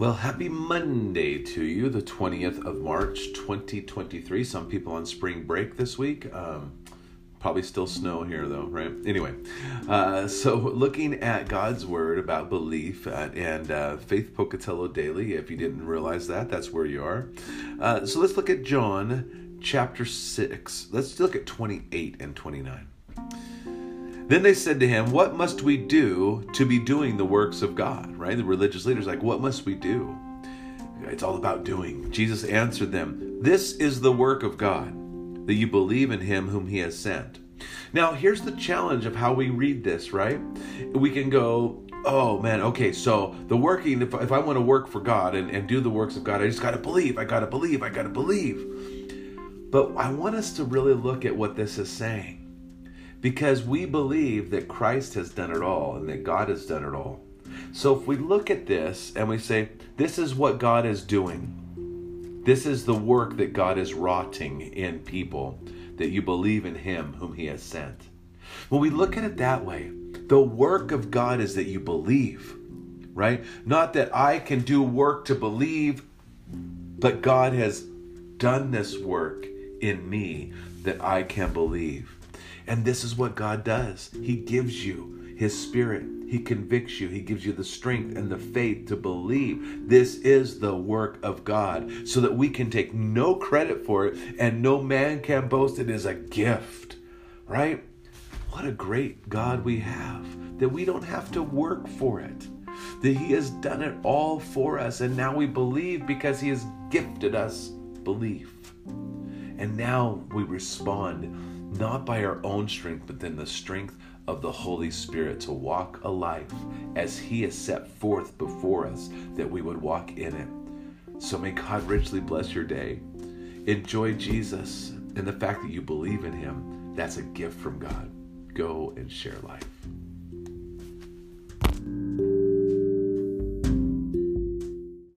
Well, happy Monday to you, the 20th of March, 2023. Some people on spring break this week. Um, probably still snow here, though, right? Anyway, uh, so looking at God's word about belief and uh, Faith Pocatello Daily, if you didn't realize that, that's where you are. Uh, so let's look at John chapter 6. Let's look at 28 and 29. Then they said to him, What must we do to be doing the works of God? Right? The religious leaders, like, What must we do? It's all about doing. Jesus answered them, This is the work of God, that you believe in him whom he has sent. Now, here's the challenge of how we read this, right? We can go, oh man, okay, so the working, if, if I want to work for God and, and do the works of God, I just got to believe, I got to believe, I got to believe. But I want us to really look at what this is saying because we believe that Christ has done it all and that God has done it all. So if we look at this and we say, this is what God is doing, this is the work that God is wroughting in people, that you believe in Him whom He has sent. When we look at it that way, the work of God is that you believe, right? Not that I can do work to believe, but God has done this work in me that I can believe. And this is what God does He gives you His Spirit. He convicts you. He gives you the strength and the faith to believe. This is the work of God so that we can take no credit for it and no man can boast. It is a gift, right? What a great God we have that we don't have to work for it, that He has done it all for us. And now we believe because He has gifted us belief. And now we respond not by our own strength, but then the strength of the Holy Spirit to walk a life as He has set forth before us that we would walk in it. So may God richly bless your day. Enjoy Jesus and the fact that you believe in Him. That's a gift from God. Go and share life.